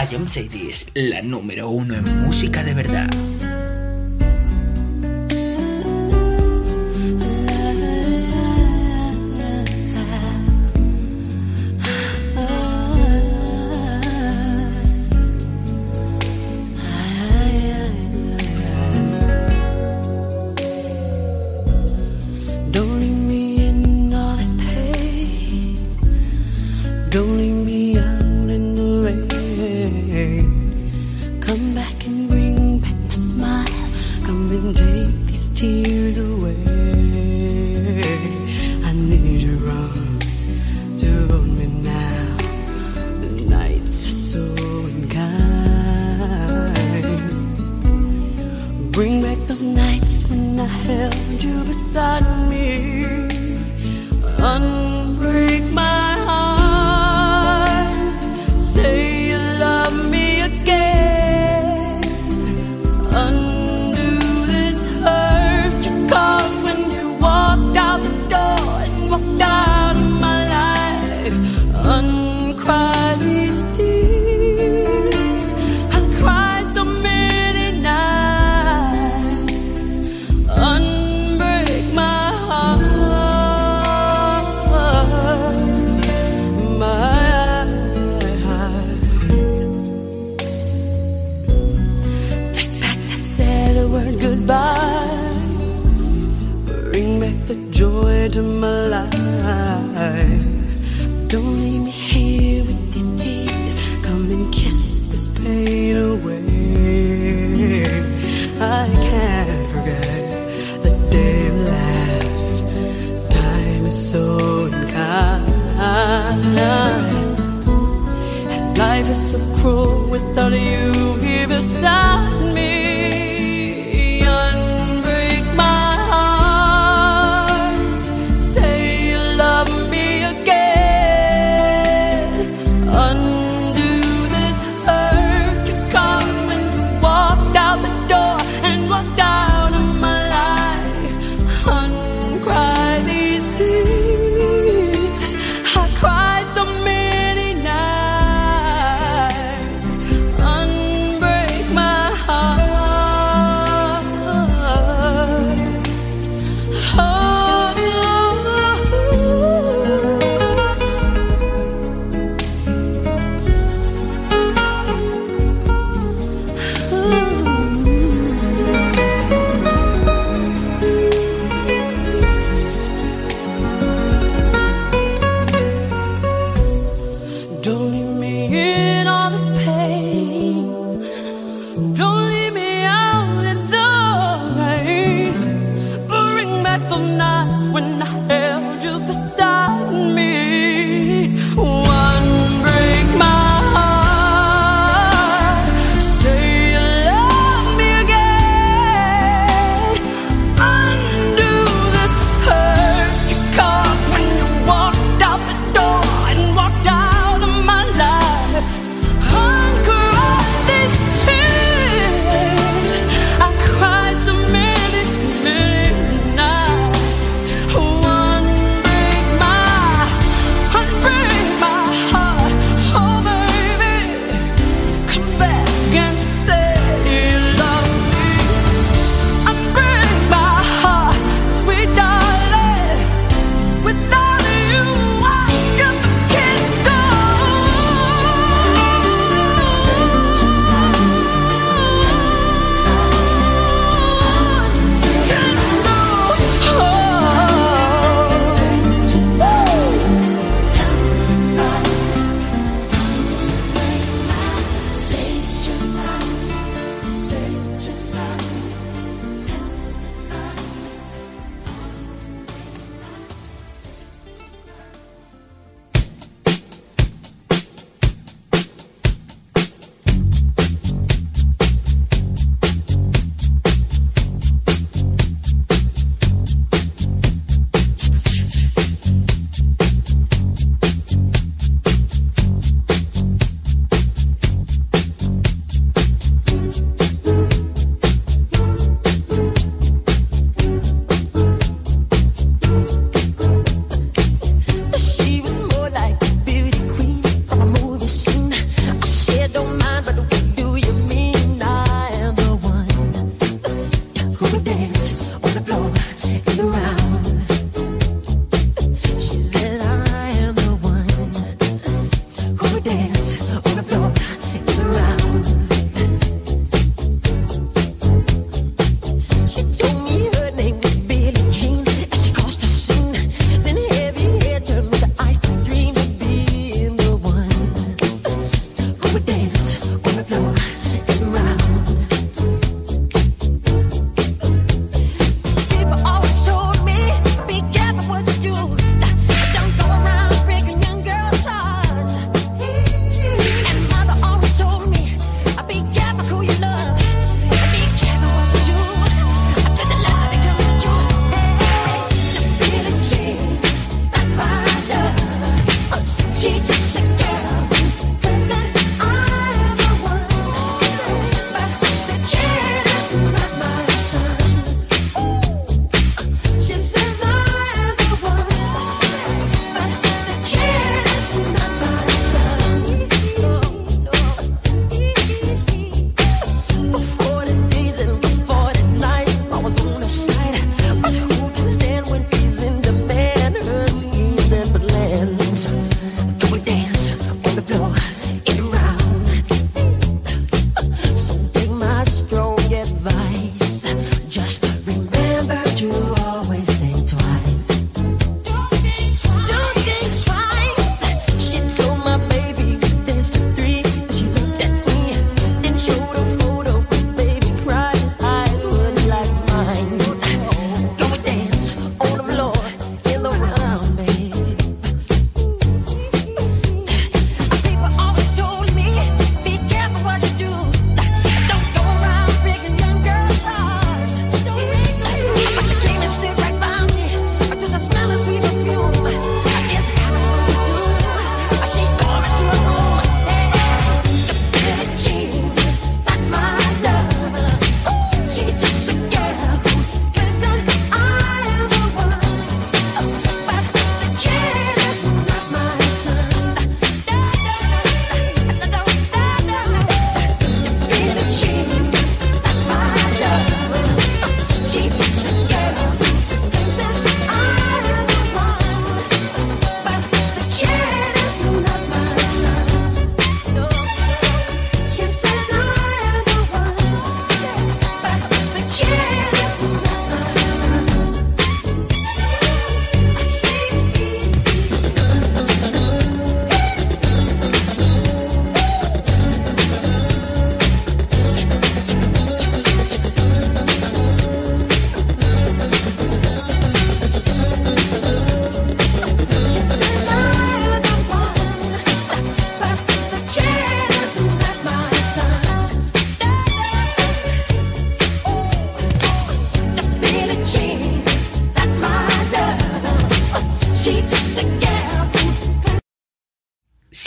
I Am es la número uno en música de verdad.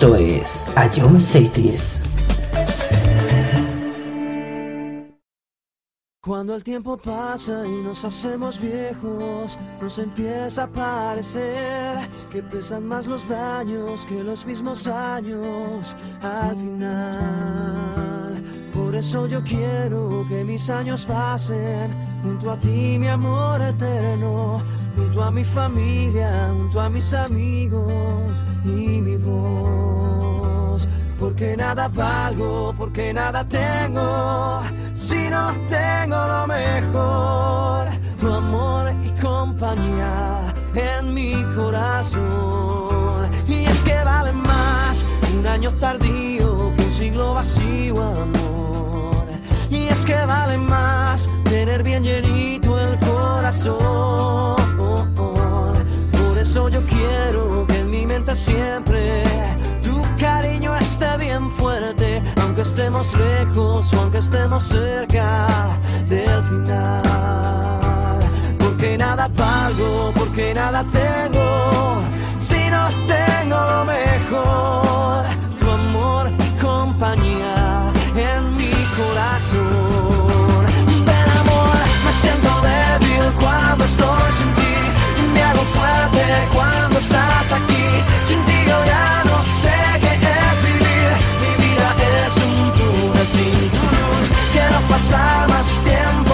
Esto es John Cities. Cuando el tiempo pasa y nos hacemos viejos, nos empieza a parecer que pesan más los daños que los mismos años al final. Por eso yo quiero que mis años pasen junto a ti, mi amor eterno, junto a mi familia, junto a mis amigos y mi voz. Porque nada valgo, porque nada tengo, si no tengo lo mejor, tu amor y compañía en mi corazón. Y es que vale más un año tardío que un siglo vacío, amor. Y es que vale más tener bien llenito el corazón. Siempre tu cariño esté bien fuerte, aunque estemos lejos o aunque estemos cerca del final. Porque nada valgo, porque nada tengo, si no tengo lo mejor, tu amor y compañía en mi corazón. Ven amor, me siento débil cuando estoy sin ti, me hago fuerte pasar más tiempo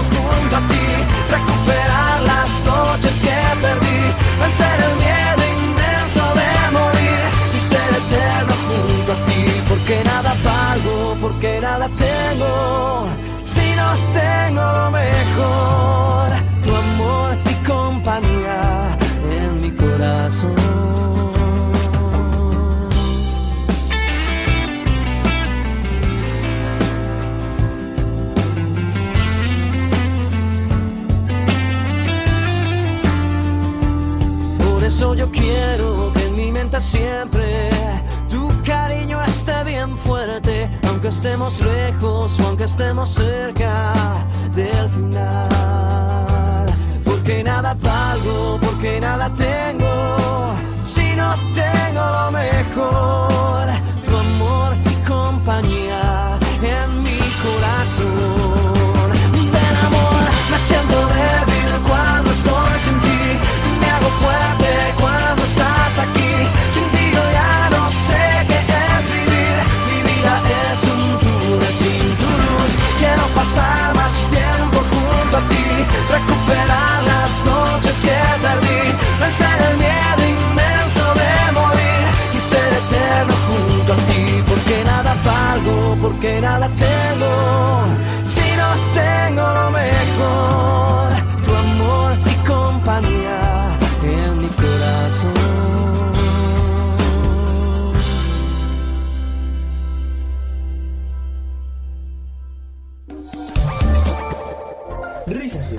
aunque estemos lejos o aunque estemos cerca del final. Porque nada valgo, porque nada tengo, si no tengo lo mejor, tu amor y compañía pasar más tiempo junto a ti, recuperar las noches que perdí, vencer el miedo inmenso de morir y ser eterno junto a ti, porque nada valgo, porque nada tengo, si no tengo lo mejor,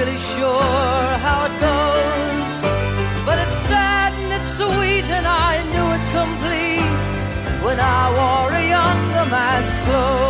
Really sure how it goes, but it's sad and it's sweet, and I knew it complete when I wore a younger man's clothes.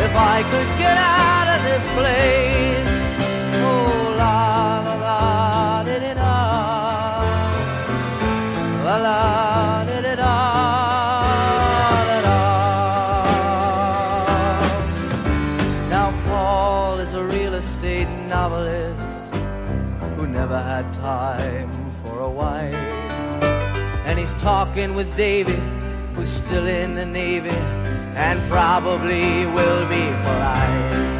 if I could get out of this place. Oh, la la la, did it La la, it Now, Paul is a real estate novelist who never had time for a wife. And he's talking with David, who's still in the Navy and probably will be for life.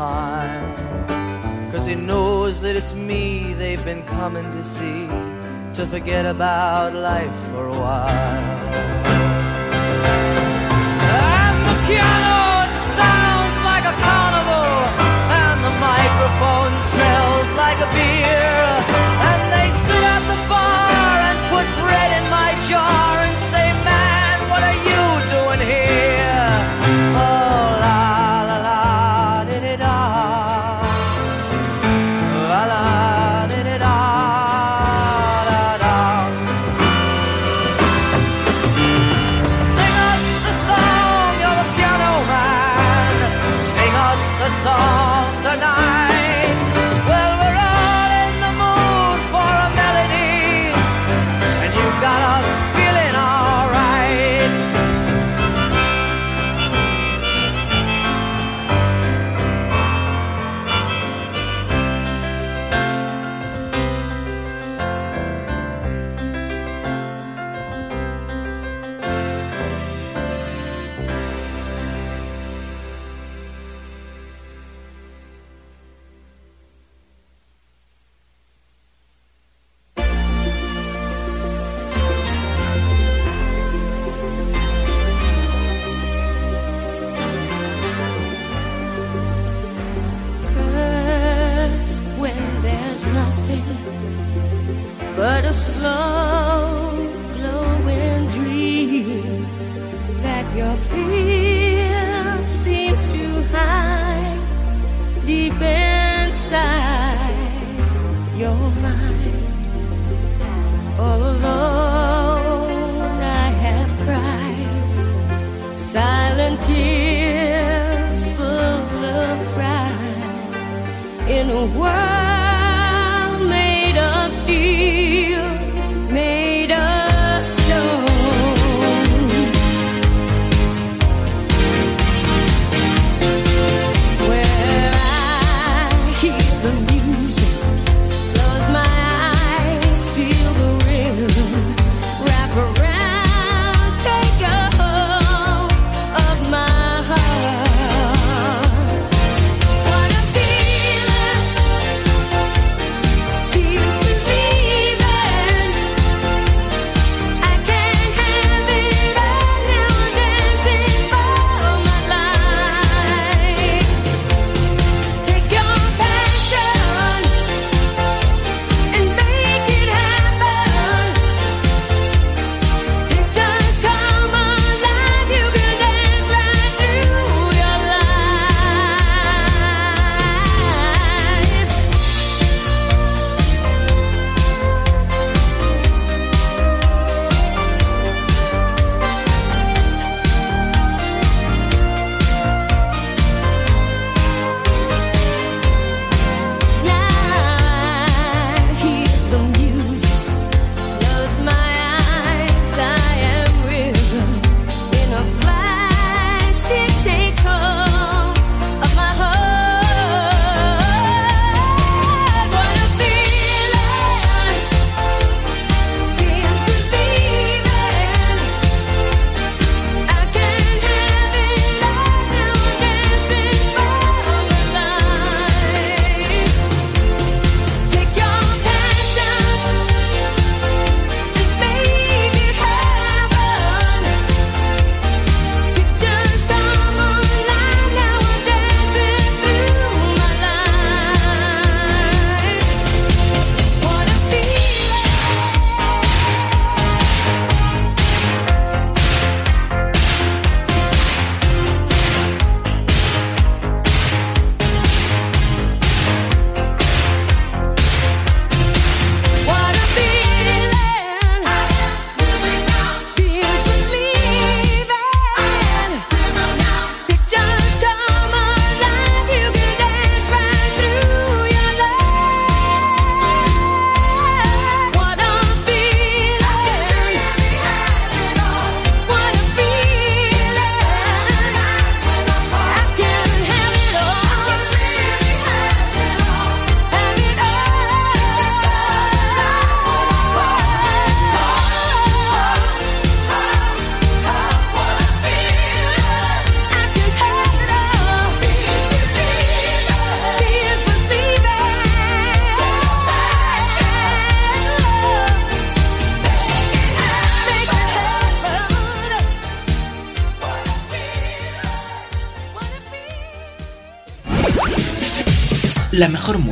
Smile. Cause he knows that it's me they've been coming to see, to forget about life for a while. And the piano it sounds like a carnival, and the microphone smells like a beer. And they sit at the bar and put bread in my jar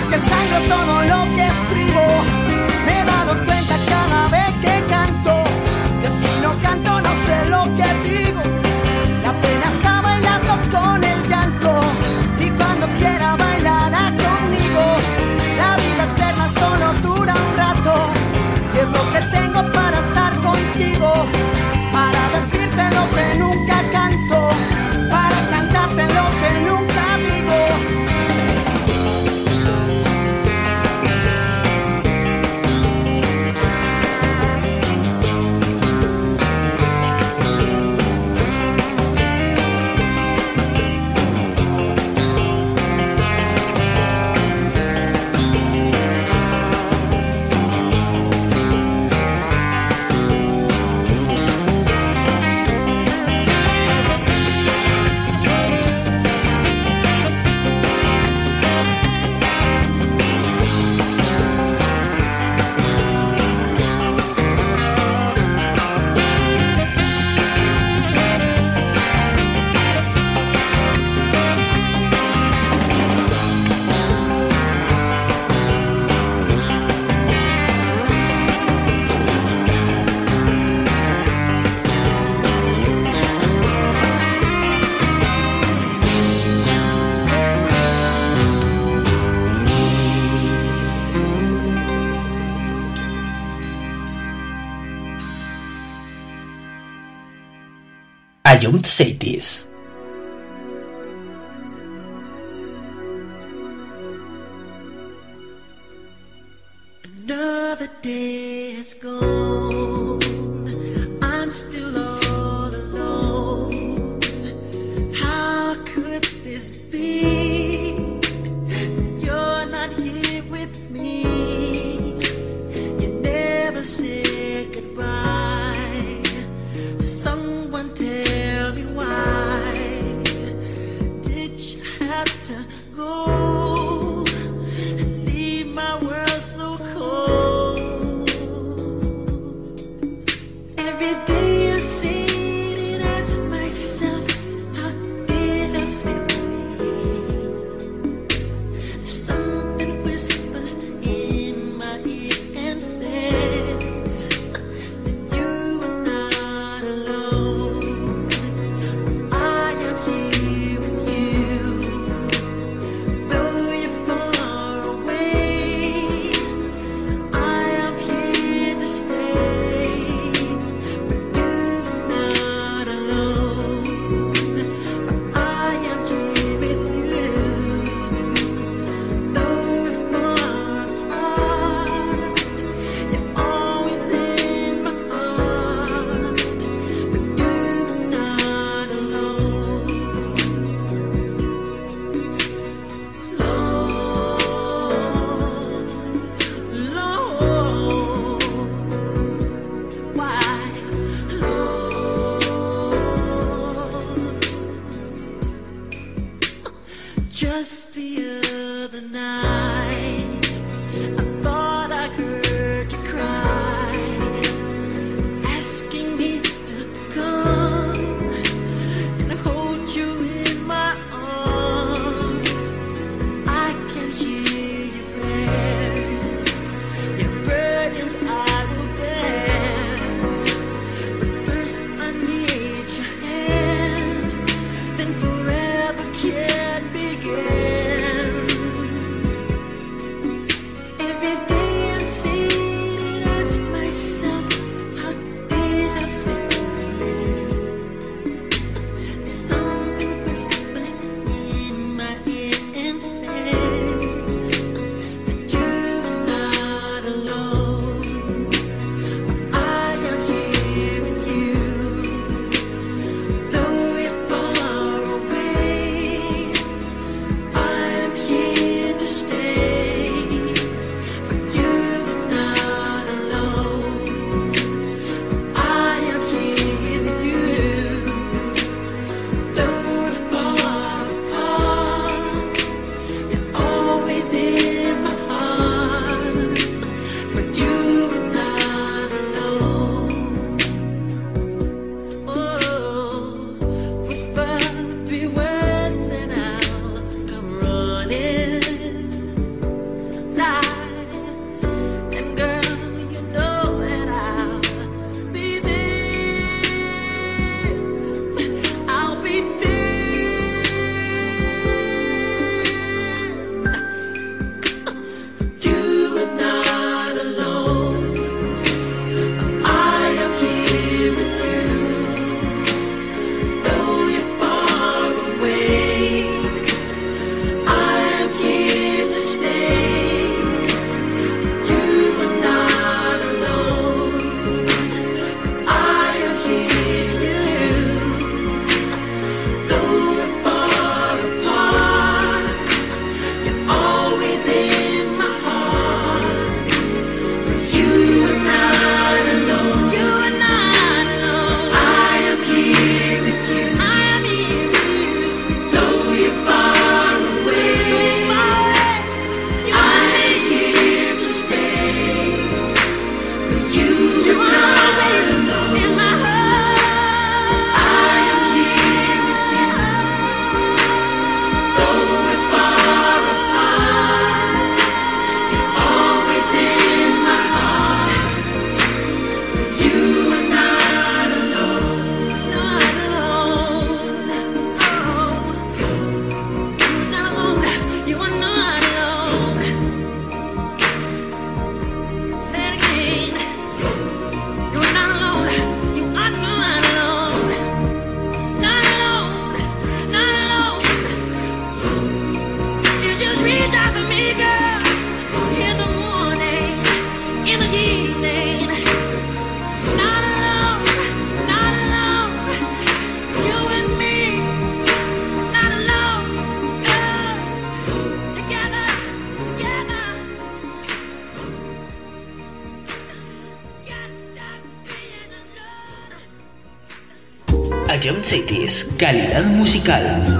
Porque don't say this. Calidad musical.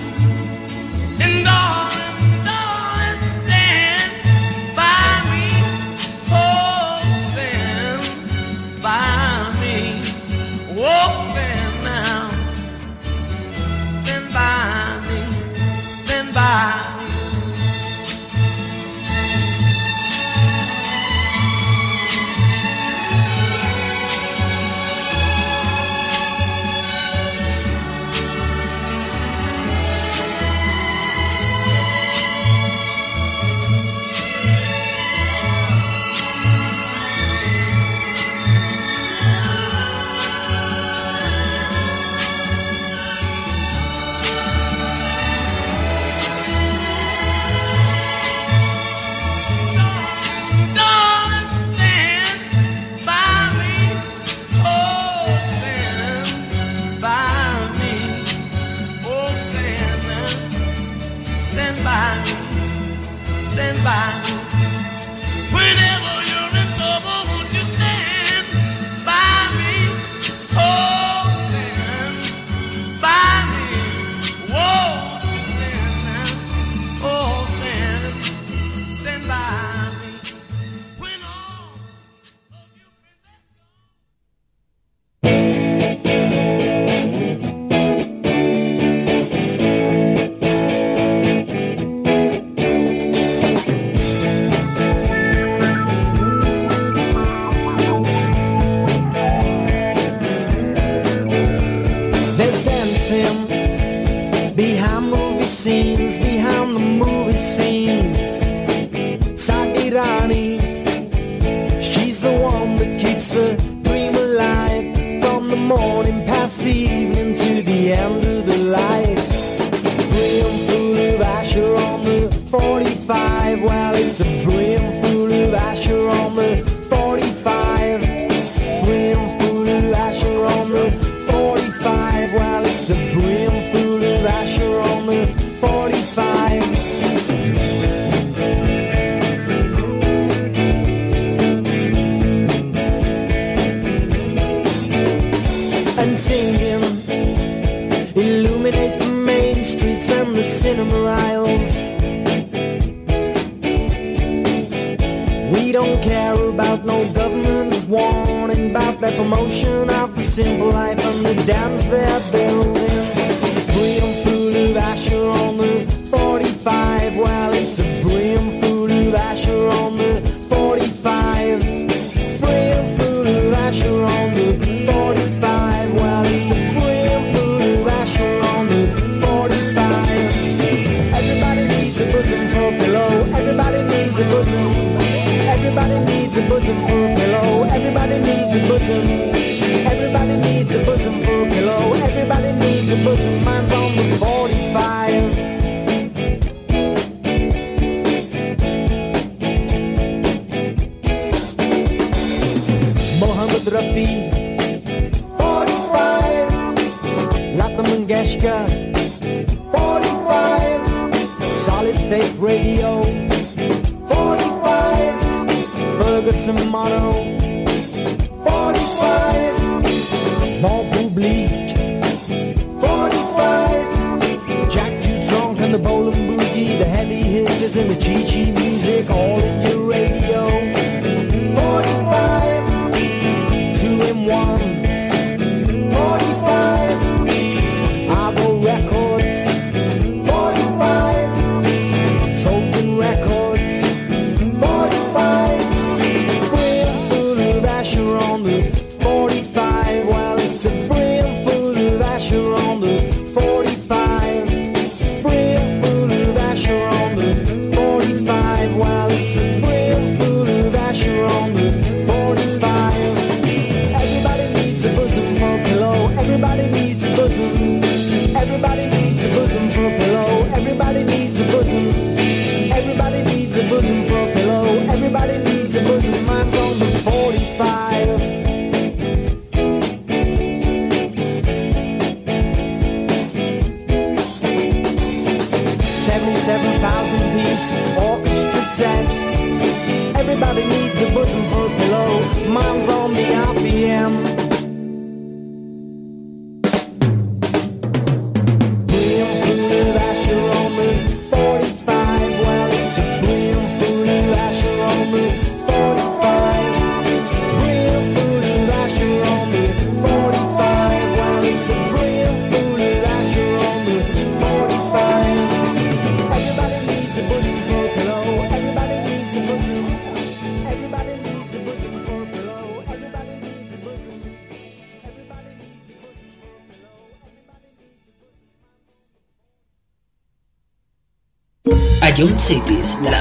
Cities, la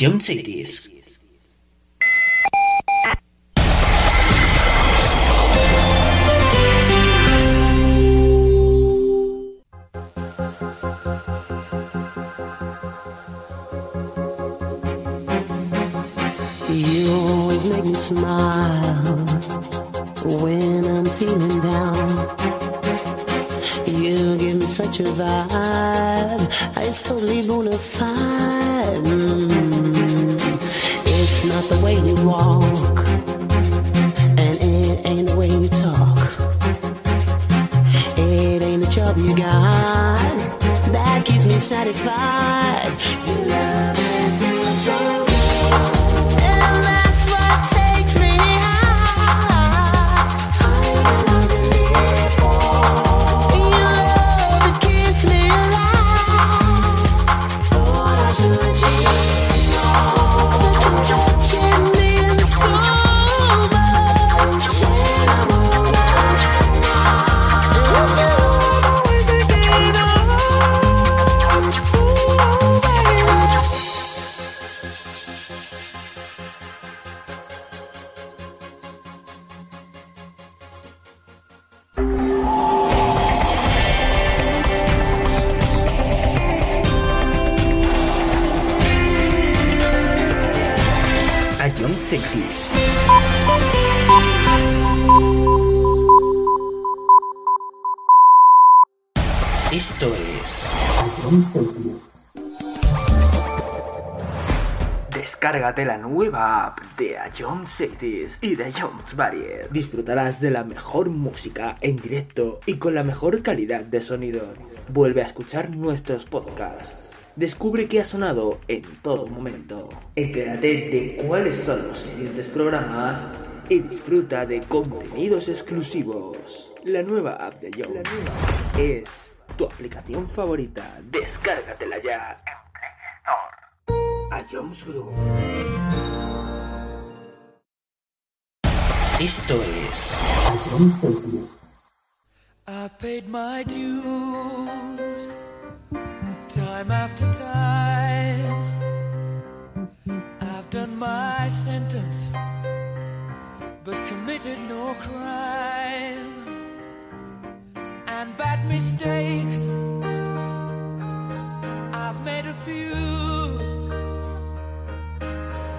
a John Cities. Esto es Descárgate la nueva app de John Cities y de Jones Barrier. Disfrutarás de la mejor música en directo y con la mejor calidad de sonido. Vuelve a escuchar nuestros podcasts. Descubre qué ha sonado en todo momento. Entérate de cuáles son los siguientes programas y disfruta de contenidos exclusivos. La nueva app de Jones es tu aplicación favorita. Descárgatela ya en Play Store. A Jones Group. Esto es I've paid my dues time after time. I've done my sentence, but committed no crime. And bad mistakes, I've made a few.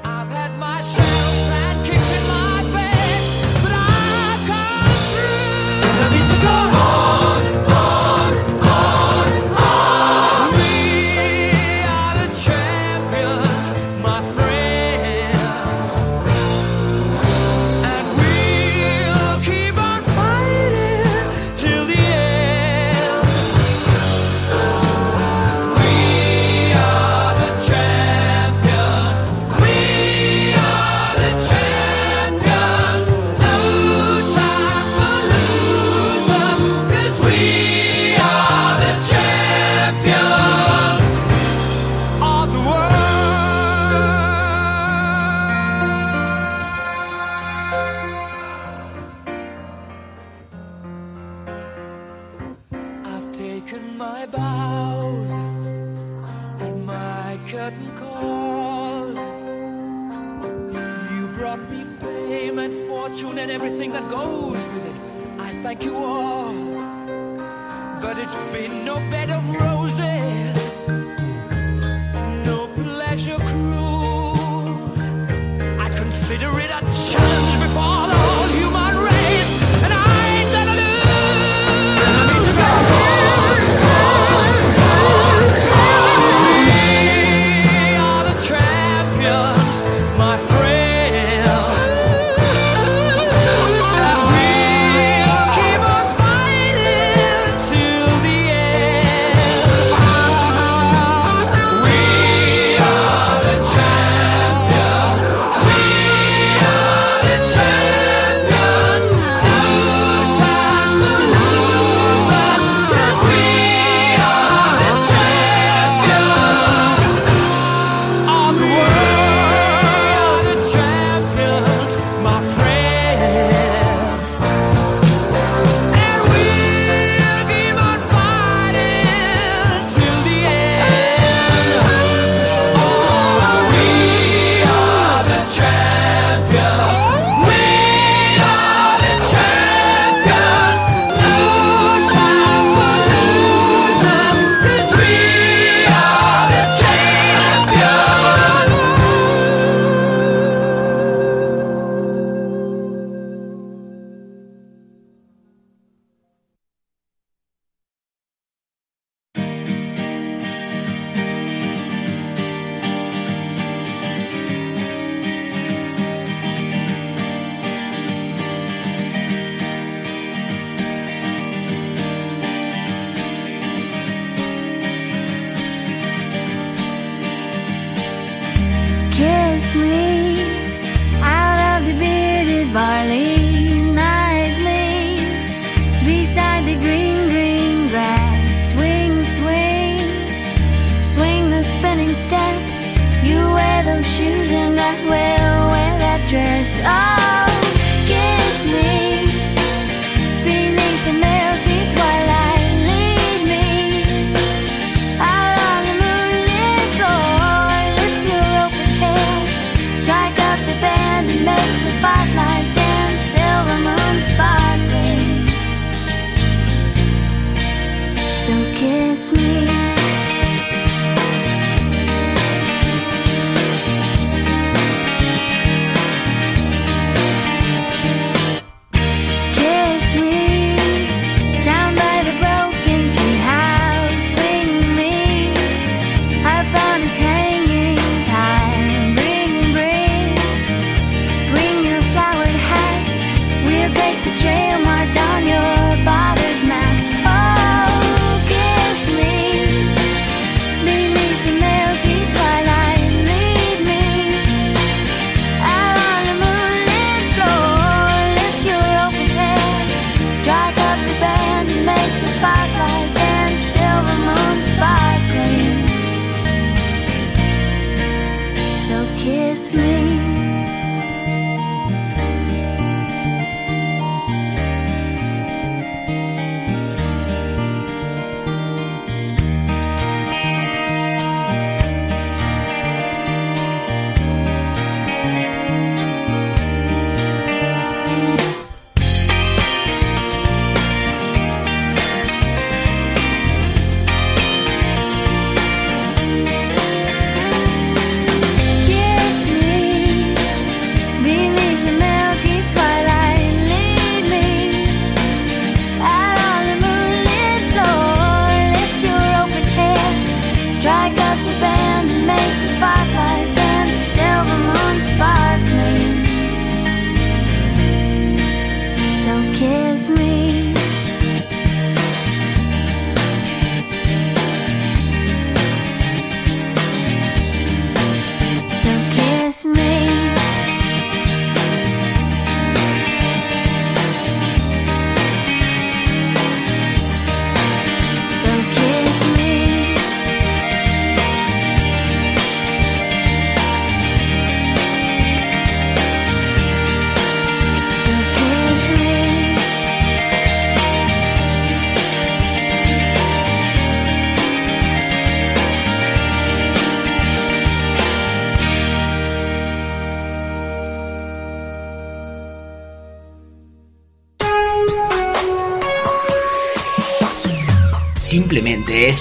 I've had my shells and kicks in my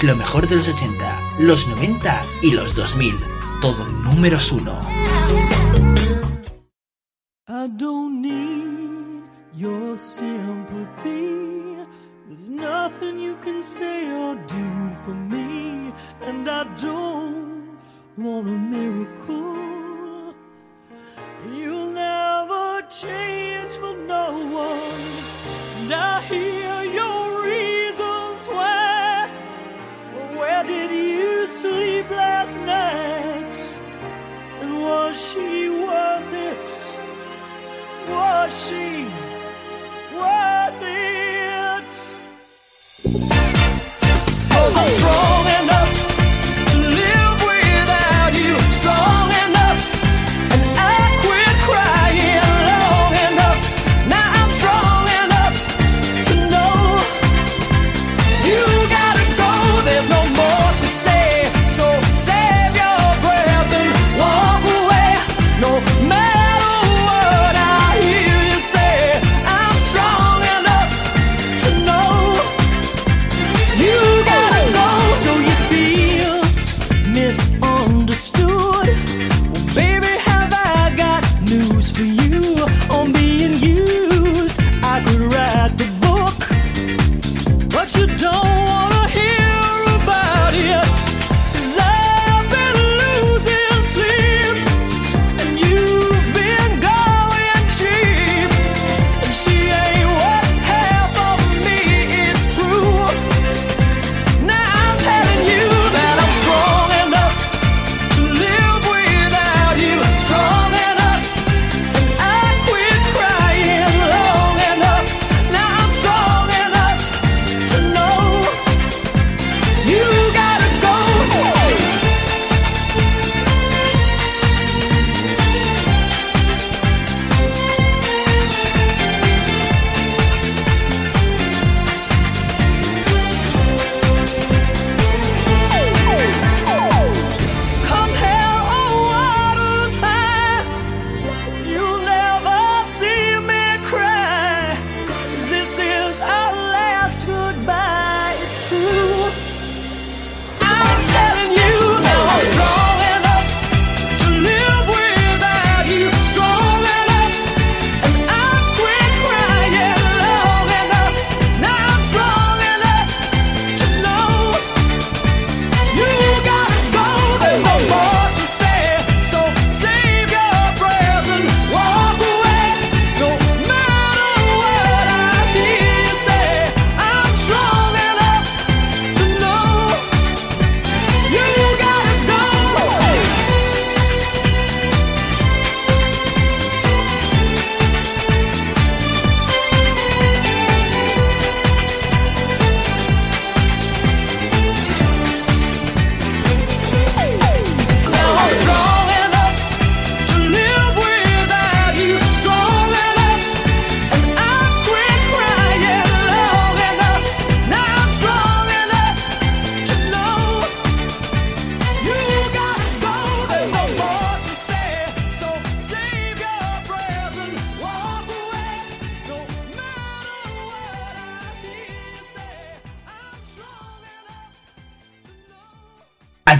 Lo mejor de los 80, los 90 y los 2000. Todo números uno. I don't need your sympathy. There's nothing you can say or do for me. And I don't want a miracle. You'll never change for no one. And I hear your reasons why. Where did you sleep last night? And was she worth it? Was she worth it? Oh,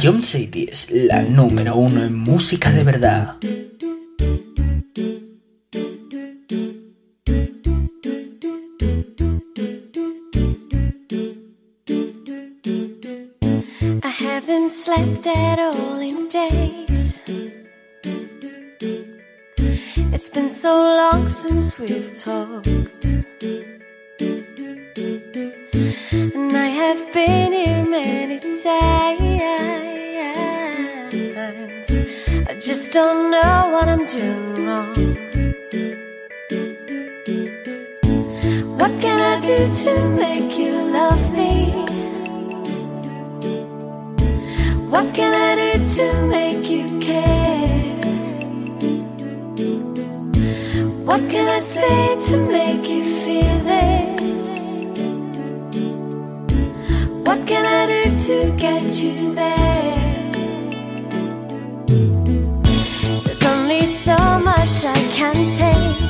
John City la número uno en música de verdad. I haven't slept at all in days. It's been so long since we've talked. And I have been here many times just don't know what I'm doing wrong. What can I do to make you love me? What can I do to make you care? What can I say to make you feel this? What can I do to get you there? 看谁。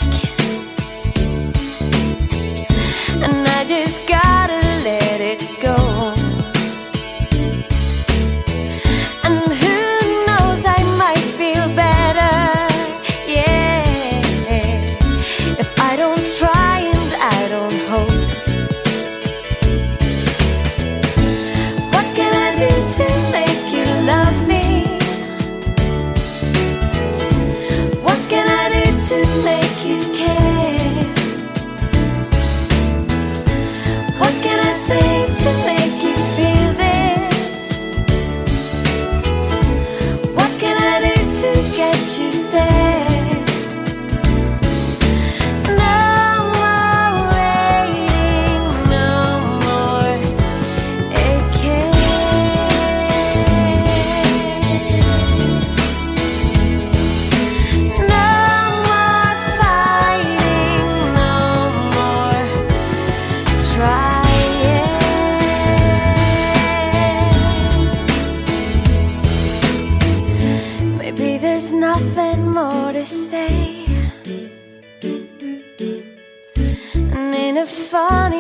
fun.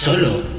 solo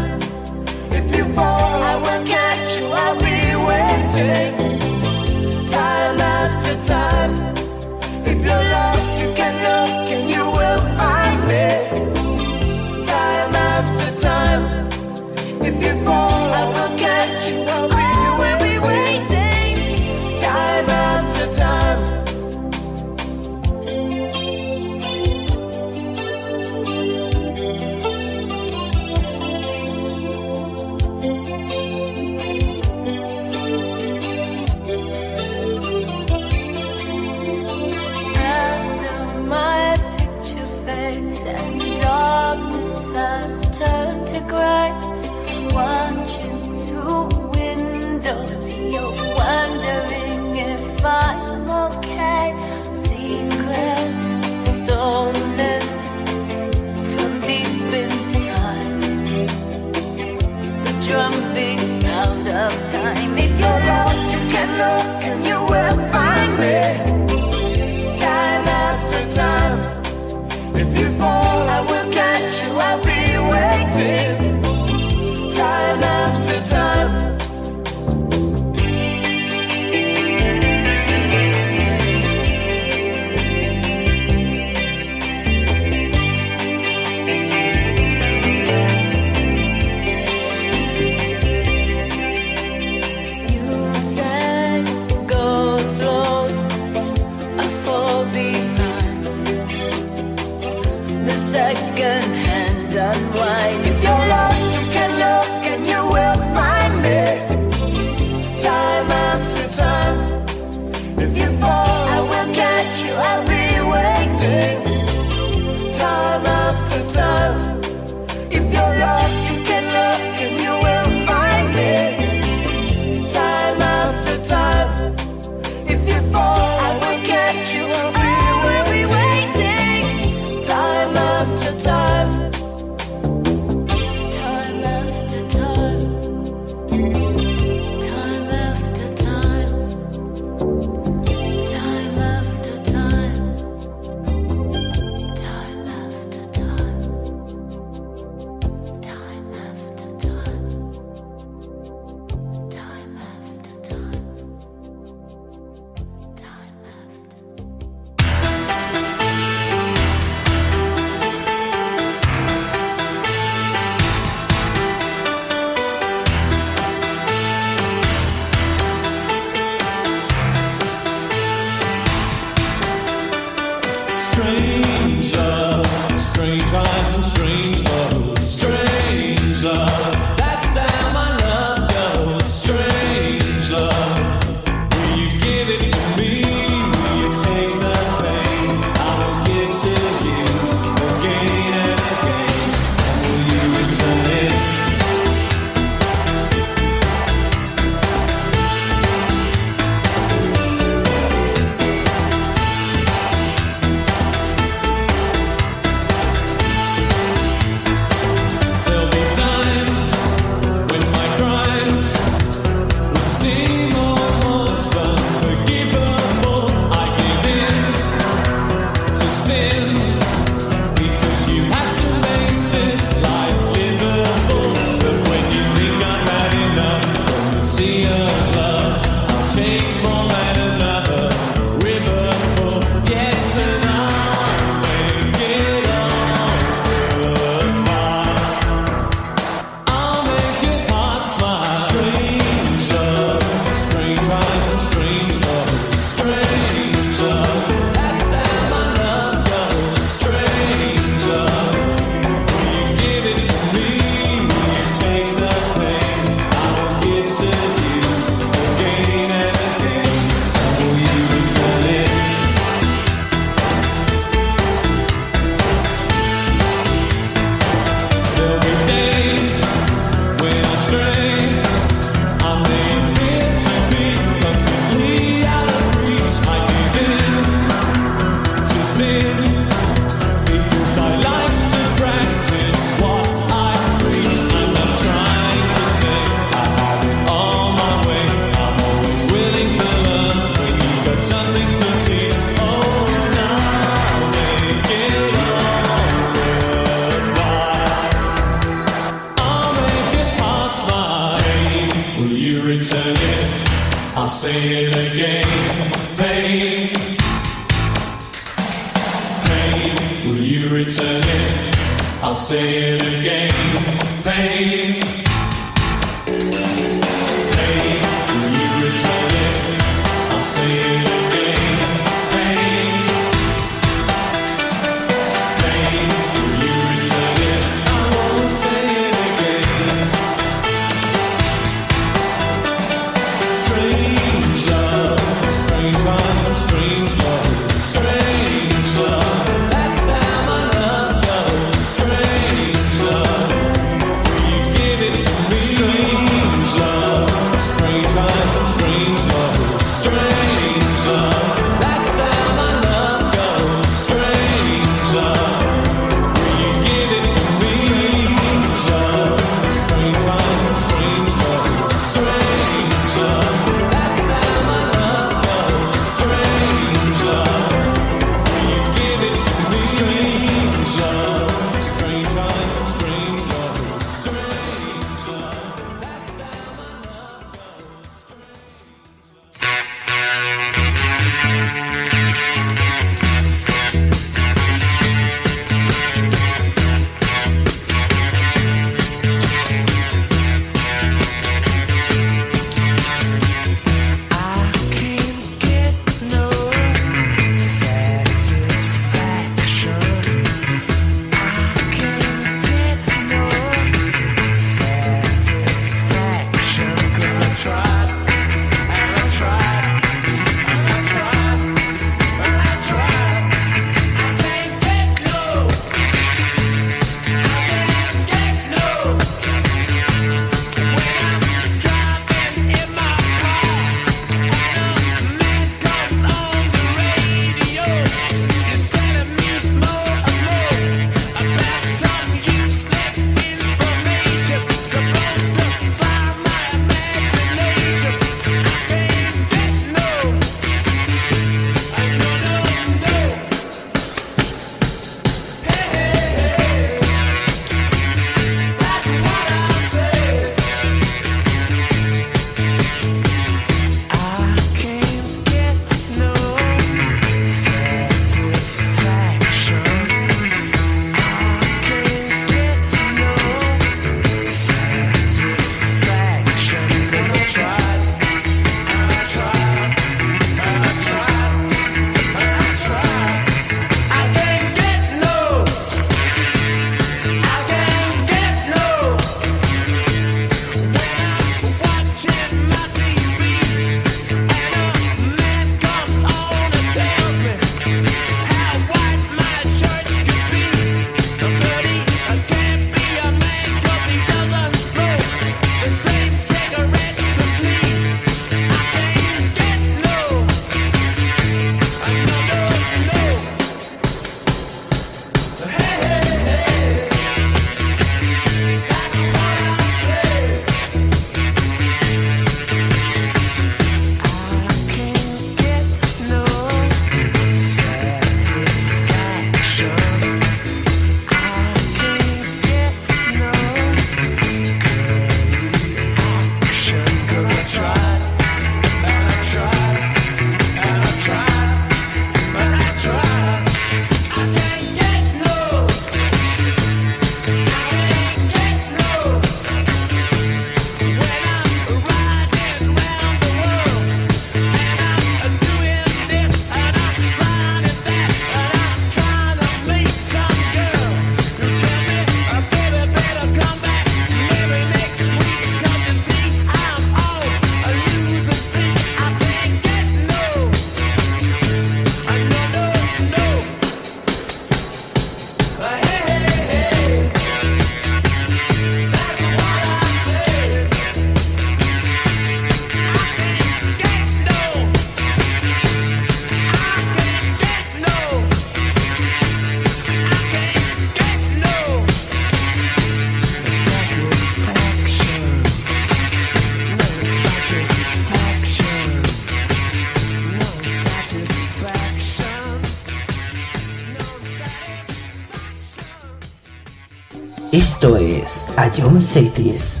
A John Cities.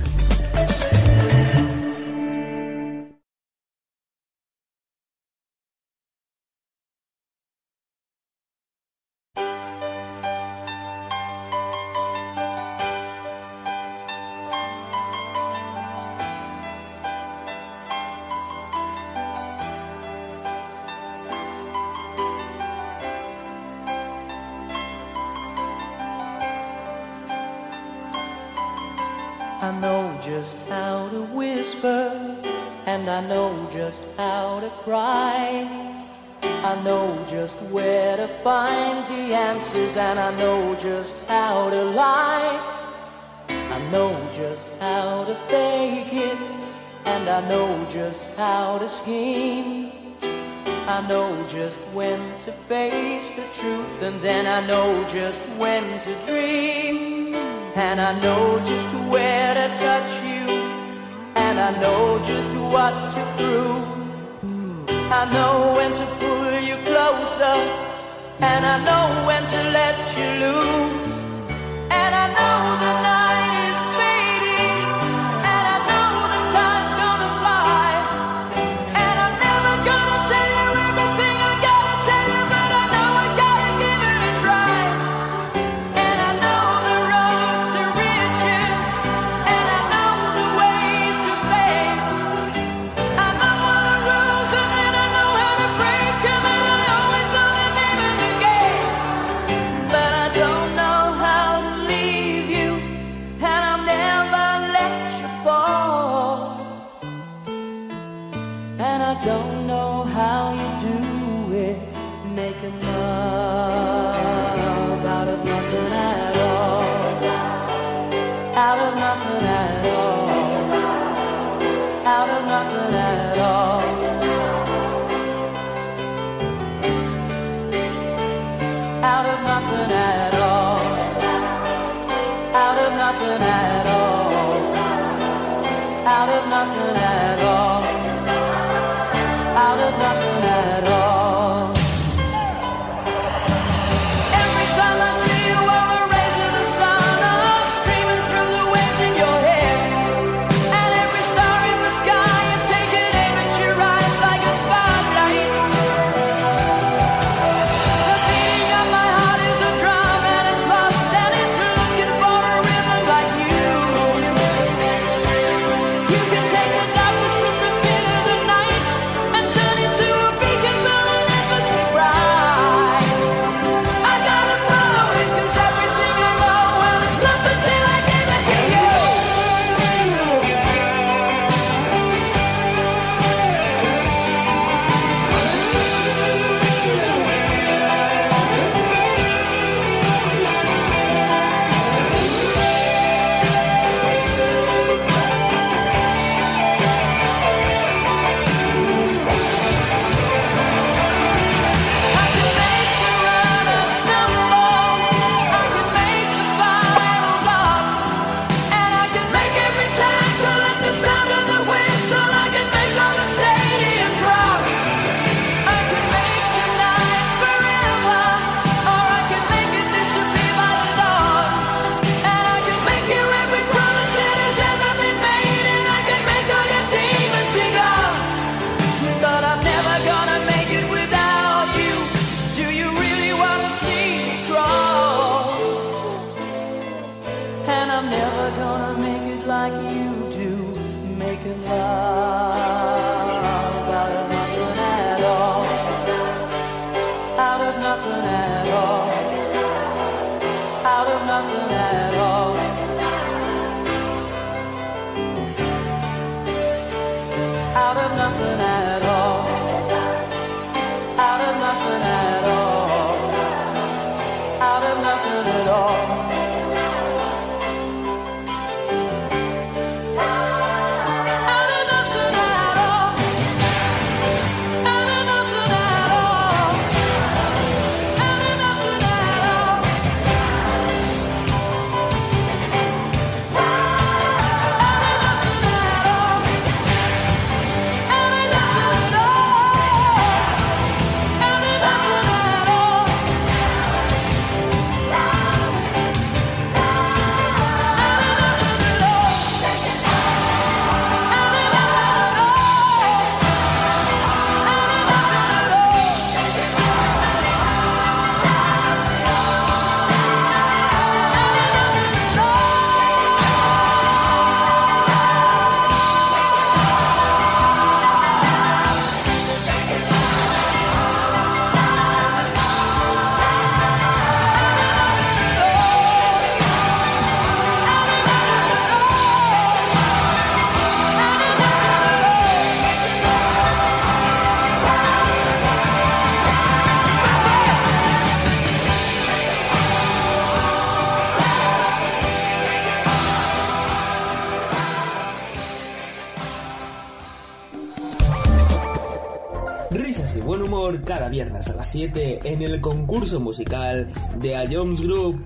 7 en el concurso musical de A Jones Group.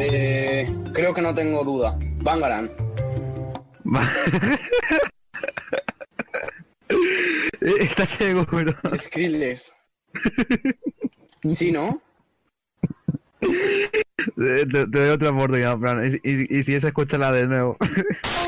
Eh, creo que no tengo duda. Bangaran. ¿Estás seguro? Skrillex. ¿Sí, no? Te, te doy otra oportunidad, Fran. Y, y- y si es, escúchala de nuevo.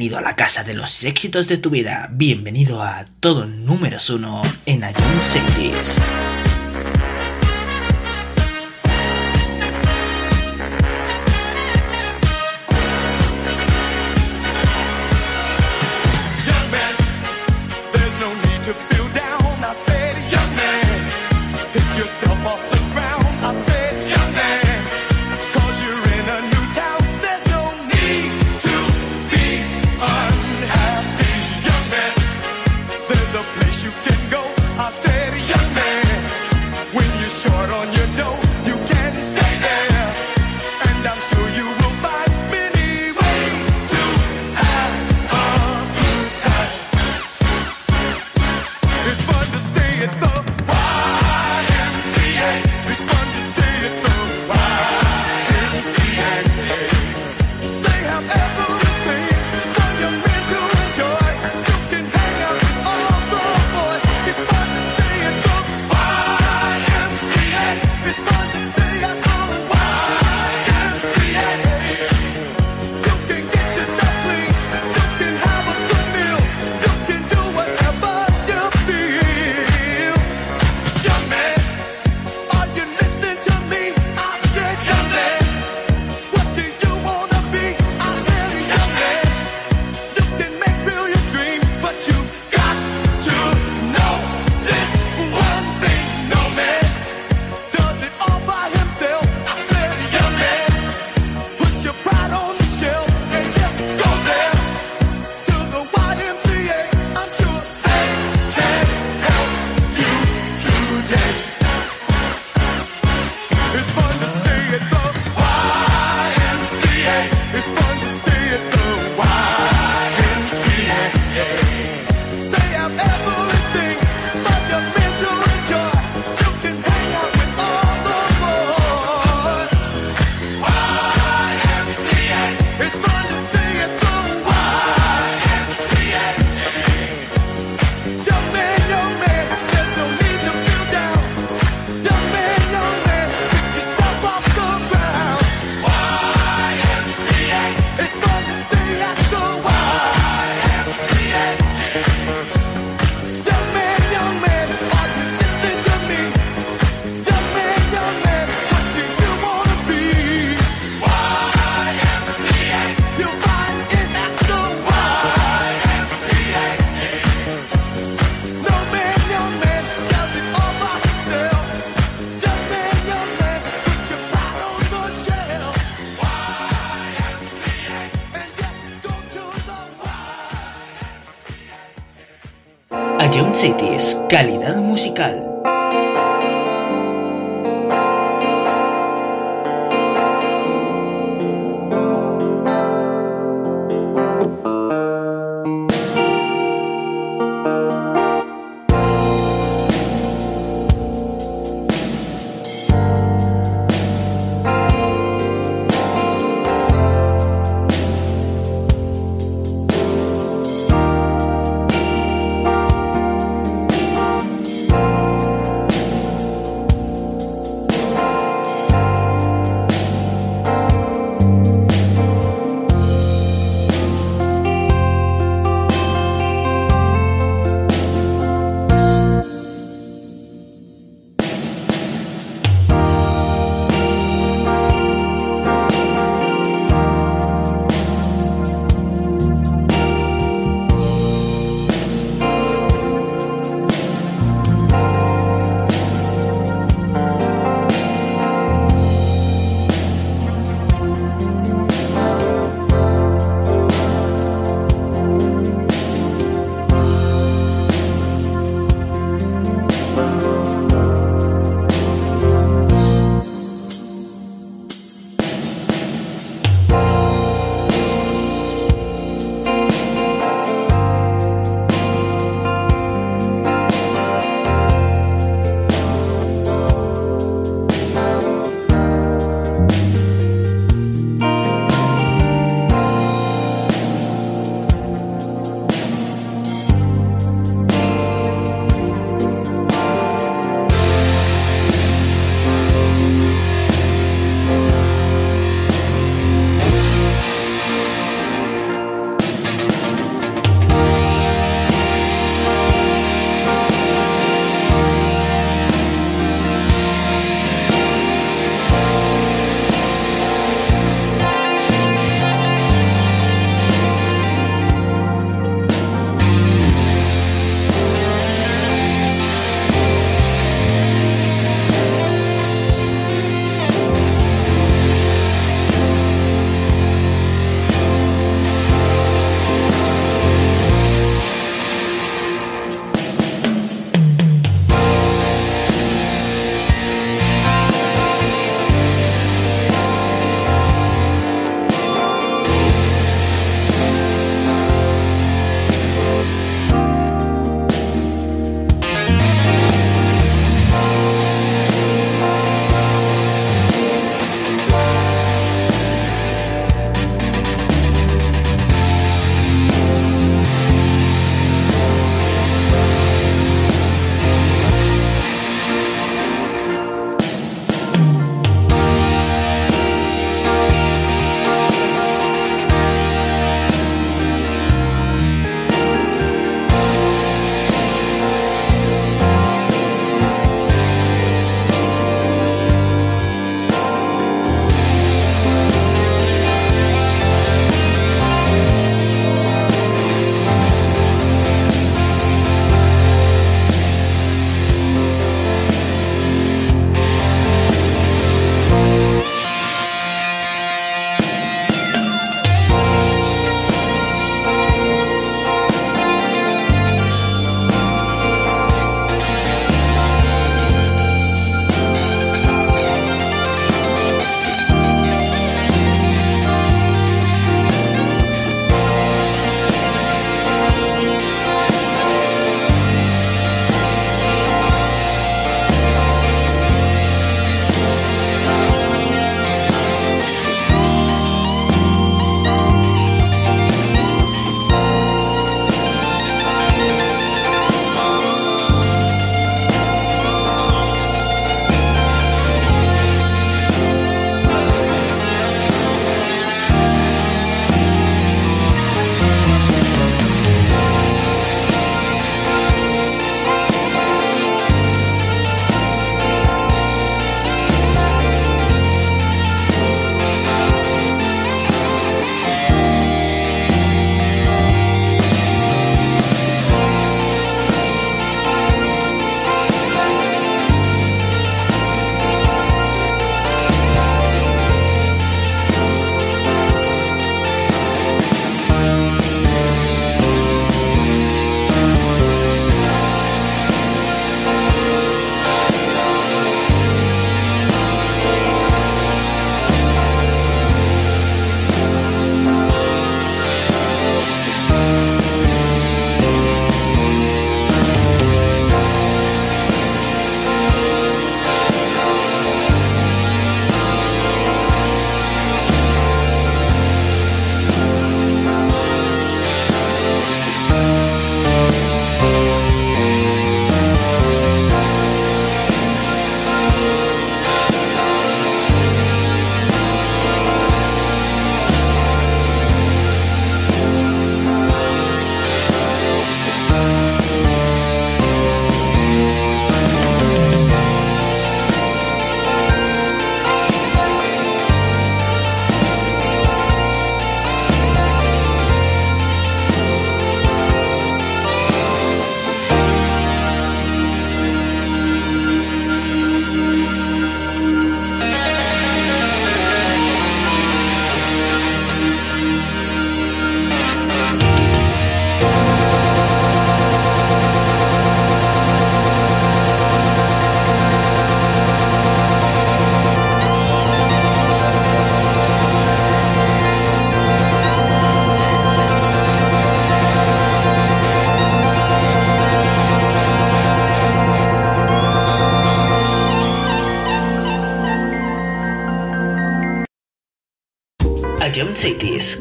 Bienvenido a la casa de los éxitos de tu vida. Bienvenido a todo números uno en iTunes 6.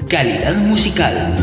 Calidad musical.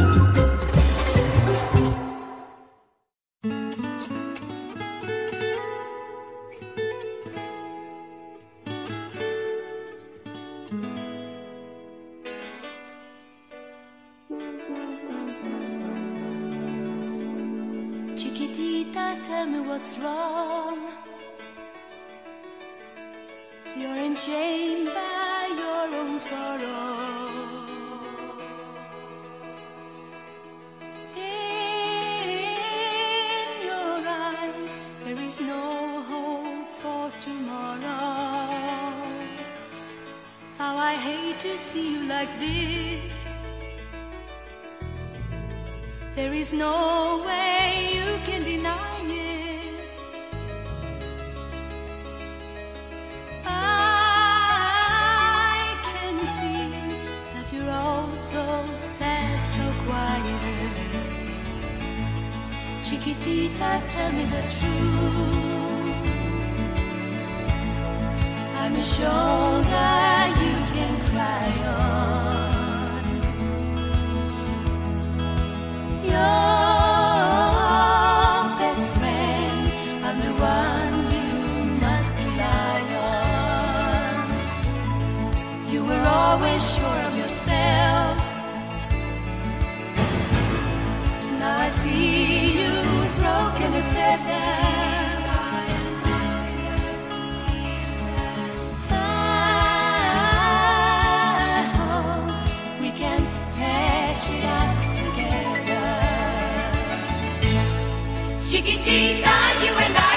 Chiquitita, you and I